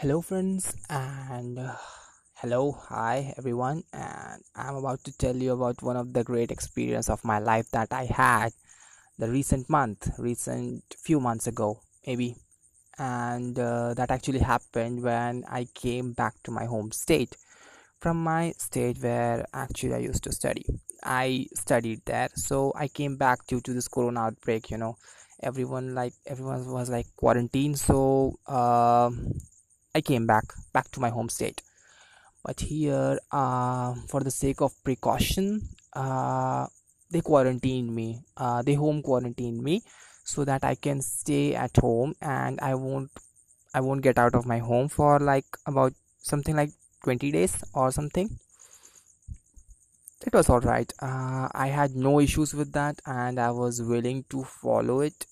Hello, friends, and uh, hello, hi, everyone. And I'm about to tell you about one of the great experience of my life that I had the recent month, recent few months ago, maybe. And uh, that actually happened when I came back to my home state from my state where actually I used to study. I studied there, so I came back due to this corona outbreak. You know, everyone like everyone was like quarantined, so. um I came back back to my home state. But here, uh, for the sake of precaution, uh, they quarantined me. Uh, they home quarantined me so that I can stay at home and I won't I won't get out of my home for like about something like 20 days or something. It was all right. Uh, I had no issues with that and I was willing to follow it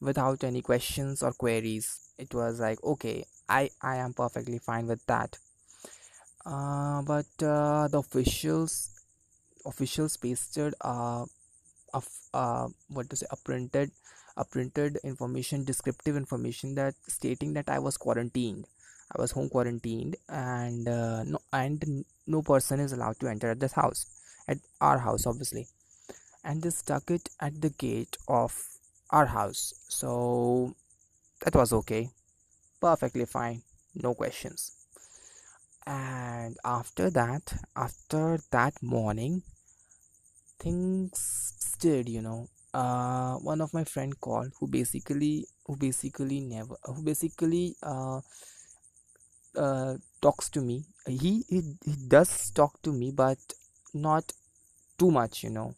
without any questions or queries. It was like okay, I I am perfectly fine with that. Uh, but uh, the officials officials pasted uh, of uh, what to say a printed a printed information descriptive information that stating that I was quarantined. I was home quarantined and uh, no and no person is allowed to enter at this house at our house obviously and they stuck it at the gate of our house so that was okay perfectly fine no questions. And after that after that morning things stirred you know. Uh one of my friend called who basically who basically never who basically uh, uh talks to me. He, he he does talk to me but not too much you know.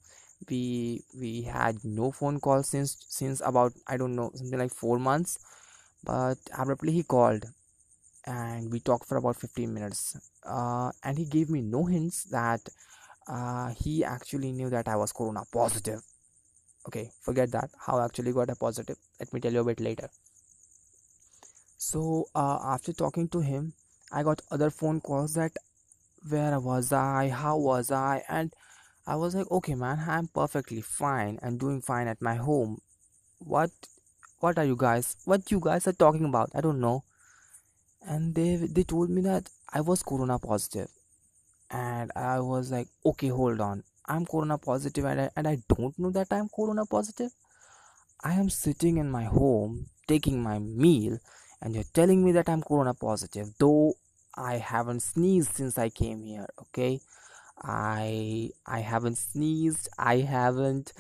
We we had no phone call since since about i don't know something like 4 months but abruptly he called and we talked for about 15 minutes. Uh, and he gave me no hints that uh, he actually knew that i was corona positive. Okay forget that. How I actually got a positive? Let me tell you a bit later. So uh, after talking to him i got other phone calls that where was i? How was i? And i was like okay man i'm perfectly fine and doing fine at my home. What what are you guys what you guys are talking about? I don't know. And they they told me that i was corona positive. And i was like okay hold on. I'm corona positive and I, and I don't know that i'm corona positive. I am sitting in my home taking my meal and you're telling me that i'm corona positive though i haven't sneezed since i came here okay? I i haven't sneezed. I haven't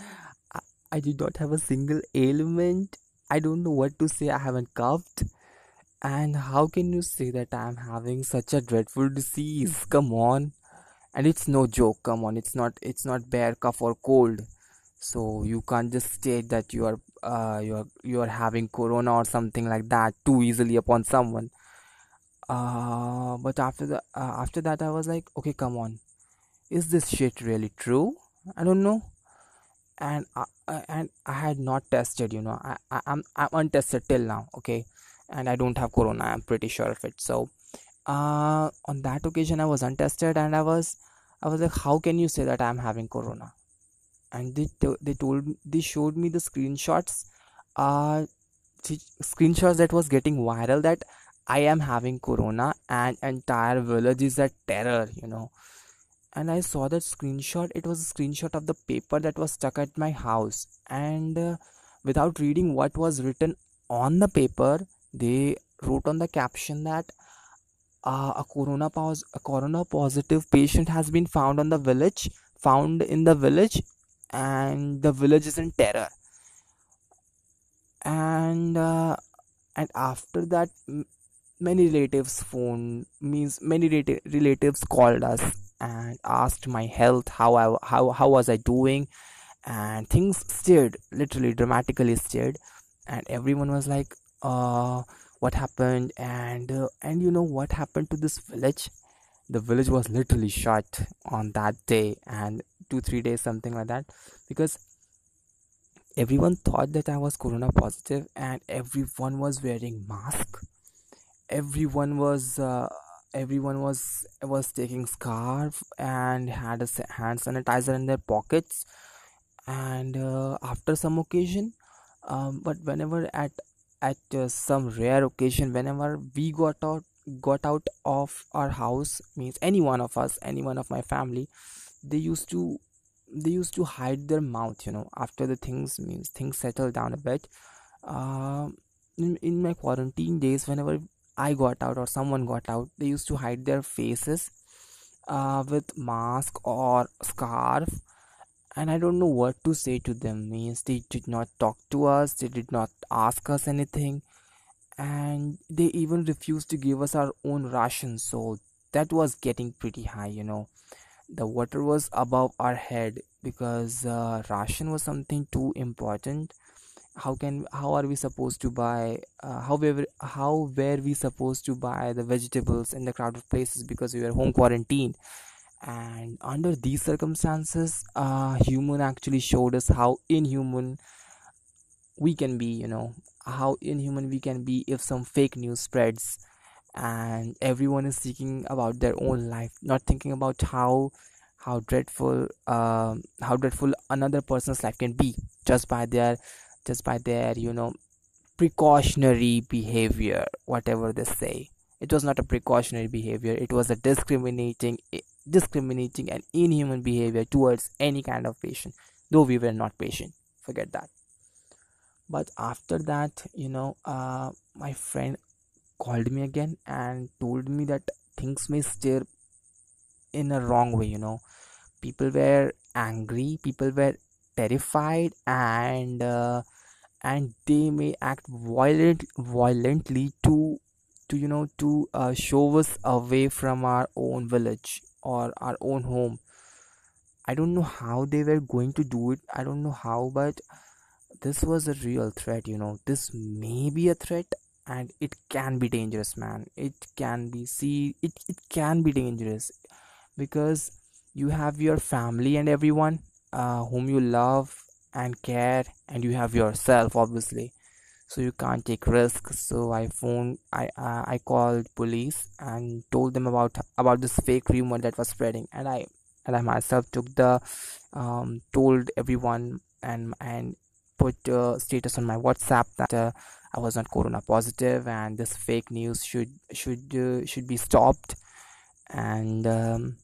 I, I did not have a single ailment I don't know what to say. I haven't coughed. And how can you say that I'm having such a dreadful disease? Come on. And it's no joke. Come on. It's not. It's not bare cough or cold. So you can't just state that you are uh, you are you are having corona or something like that too easily upon someone. Uh, but after the uh, after that, I was like, okay, come on. Is this shit really true? I don't know and I, and I had not tested you know I, I I'm I'm untested till now okay? And I don't have corona I'm pretty sure of it. So uh on that occasion I was untested and I was I was like how can you say that I'm having corona? And they they told they showed me the screenshots uh screenshots that was getting viral that I am having corona and entire village is at terror you know and I saw that screenshot. It was a screenshot of the paper that was stuck at my house. And uh, without reading what was written on the paper, they wrote on the caption that uh, a corona pos- a corona positive patient has been found on the village, found in the village, and the village is in terror. And uh, and after that, many relatives phone means many relatives called us and asked my health how I how how was I doing? And things stirred literally dramatically stirred and everyone was like uh what happened? And uh, and you know what happened to this village? The village was literally shut on that day and 2 3 days something like that because everyone thought that I was corona positive and everyone was wearing mask. Everyone was uh, everyone was was taking scarf and had a hand sanitizer in their pockets. And uh, after some occasion um, but whenever at at uh, some rare occasion whenever we got out got out of our house means any one of us any one of my family they used to they used to hide their mouth you know after the things means things settle down a bit. Uh, in, in my quarantine days whenever i got out or someone got out they used to hide their faces uh, with mask or scarf and i don't know what to say to them. Means they did not talk to us they did not ask us anything and they even refused to give us our own ration so that was getting pretty high you know. The water was above our head because uh, ration was something too important how can how are we supposed to buy uh, how how were we supposed to buy the vegetables in the crowded places because we were home quarantined? And under these circumstances uh, human actually showed us how inhuman we can be you know how inhuman we can be if some fake news spreads. And everyone is seeking about their own life not thinking about how how dreadful um, how dreadful another person's life can be just by their just by their you know precautionary behavior whatever they say. It was not a precautionary behavior. It was a discriminating discriminating and inhuman behavior towards any kind of patient though we were not patient. Forget that. But after that you know uh, my friend called me again and told me that things may steer in a wrong way you know. People were angry. People were terrified and uh, and they may act violent violently to to you know to uh, show us away from our own village or our own home. I don't know how they were going to do it. I don't know how but this was a real threat you know. This may be a threat and it can be dangerous man. It can be see it, it can be dangerous because you have your family and everyone uh, whom you love and care and you have yourself obviously. So you can't take risks so i phoned i uh, i called police and told them about about this fake rumor that was spreading. And i and i myself took the um, told everyone and and put a status on my whatsapp that uh, i was not corona positive and this fake news should should uh, should be stopped. And um,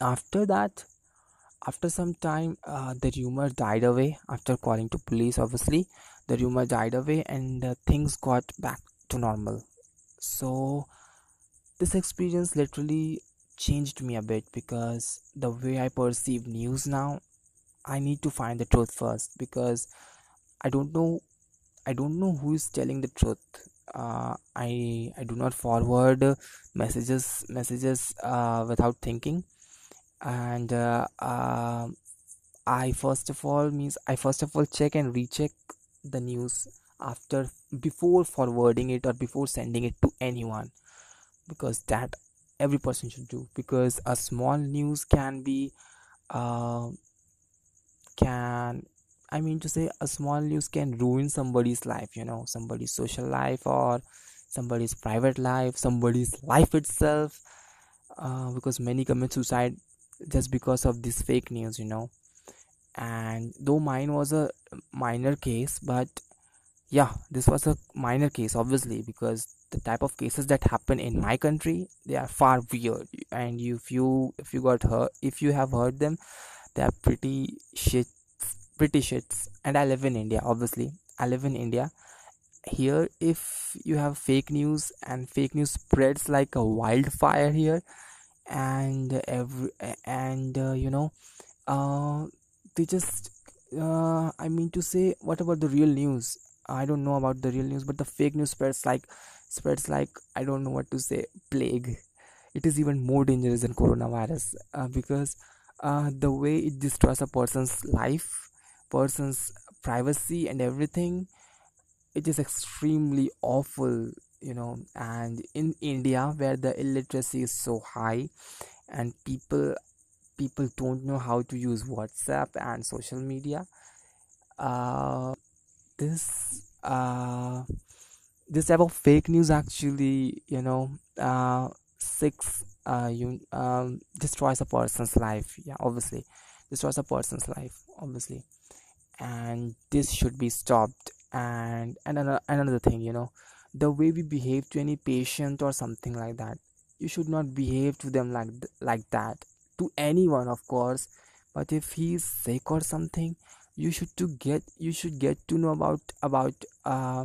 after that after some time uh, the rumor died away after calling to police obviously. The rumor died away and uh, things got back to normal. So this experience literally changed me a bit because the way i perceive news now i need to find the truth first because i don't know i don't know who is telling the truth. Uh, i i do not forward messages messages uh, without thinking and uh, uh, i first of all means i first of all check and recheck the news after before forwarding it or before sending it to anyone. Because that every person should do. Because a small news can be uh, can i mean to say a small news can ruin somebody's life you know somebody's social life or somebody's private life somebody's life itself. Uh, because many commit suicide just because of this fake news you know. And though mine was a minor case but yeah this was a minor case obviously because the type of cases that happen in my country they are far weird. And if you if you got heard if you have heard them they are pretty shit pretty shits. And i live in india obviously. I live in india. Here if you have fake news and fake news spreads like a wildfire here and every and uh, you know uh, they just uh, i mean to say what about the real news? I don't know about the real news but the fake news spreads like spreads like i don't know what to say plague. It is even more dangerous than coronavirus uh, because uh, the way it destroys a person's life person's privacy and everything it is extremely awful you know and in india where the illiteracy is so high and people people don't know how to use whatsapp and social media uh, this uh, this type of fake news actually you know uh, six uh, you um, destroys a person's life. Yeah obviously. Destroys a person's life obviously. And this should be stopped. And and another, another thing you know the way we behave to any patient or something like that. You should not behave to them like like that. To anyone of course. But if he's sick or something you should to get you should get to know about about uh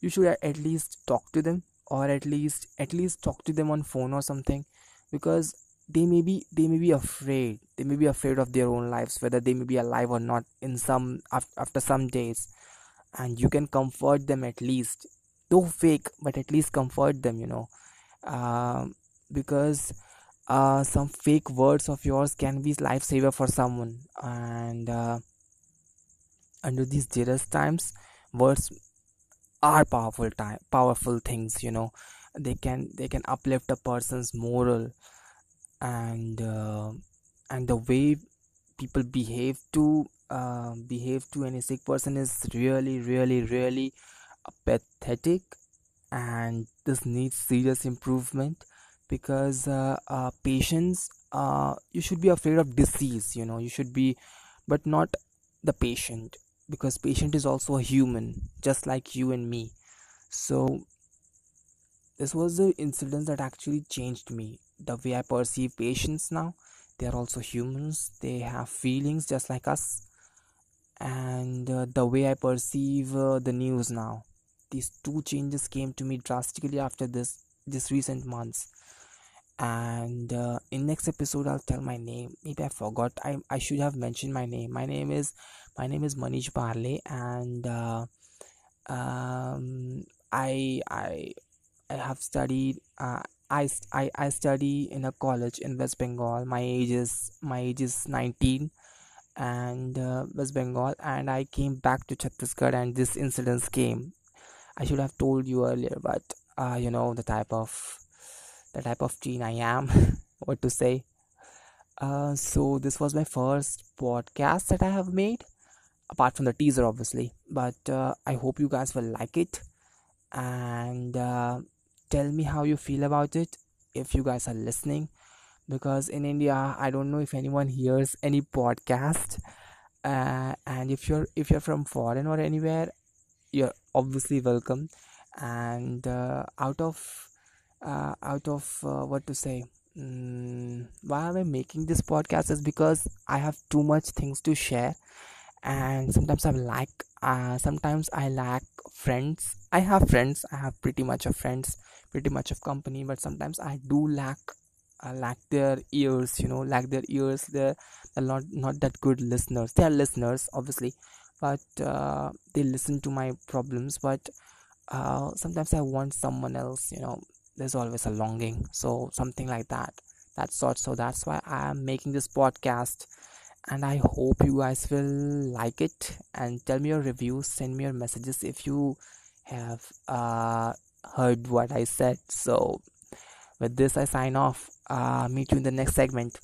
you should at least talk to them or at least at least talk to them on phone or something because they may be they may be afraid. They may be afraid of their own lives whether they may be alive or not in some after some days. And you can comfort them at least though fake but at least comfort them you know. Uh, because uh, some fake words of yours can be lifesaver for someone. And uh, under these jealous times words are powerful time powerful things you know. They can they can uplift a person's moral and uh, and the way people behave to uh, behave to any sick person is really really really pathetic and this needs serious improvement because uh, uh, patients uh, you should be afraid of disease you know you should be but not the patient because patient is also a human just like you and me. So this was the incident that actually changed me. The way i perceive patients now they are also humans they have feelings just like us and uh, the way i perceive uh, the news now these two changes came to me drastically after this this recent months. And uh, in next episode i'll tell my name. Maybe i forgot. I i should have mentioned my name. My name is my name is manish barle and uh, um i i i have studied uh, I, I i study in a college in west bengal. My age is my age is 19 and uh, west bengal. And i came back to chhattisgarh and this incident came i should have told you earlier but uh, you know the type of the type of teen I am, what to say. Uh, so this was my first podcast that I have made, apart from the teaser, obviously. But uh, I hope you guys will like it, and uh, tell me how you feel about it if you guys are listening. Because in India, I don't know if anyone hears any podcast, uh, and if you're if you're from foreign or anywhere, you're obviously welcome. And uh, out of uh, out of uh, what to say mm, why am i making this podcast is because i have too much things to share. And sometimes i lack uh, sometimes i lack friends. I have friends. I have pretty much of friends pretty much of company but sometimes i do lack uh, lack their ears you know lack their ears they're, they're not not that good listeners. They are listeners obviously but uh, they listen to my problems but uh, sometimes i want someone else you know there's always a longing so something like that that sort. So that's why i am making this podcast and i hope you guys will like it and tell me your reviews send me your messages if you have uh, heard what i said. So with this i sign off. Uh, meet you in the next segment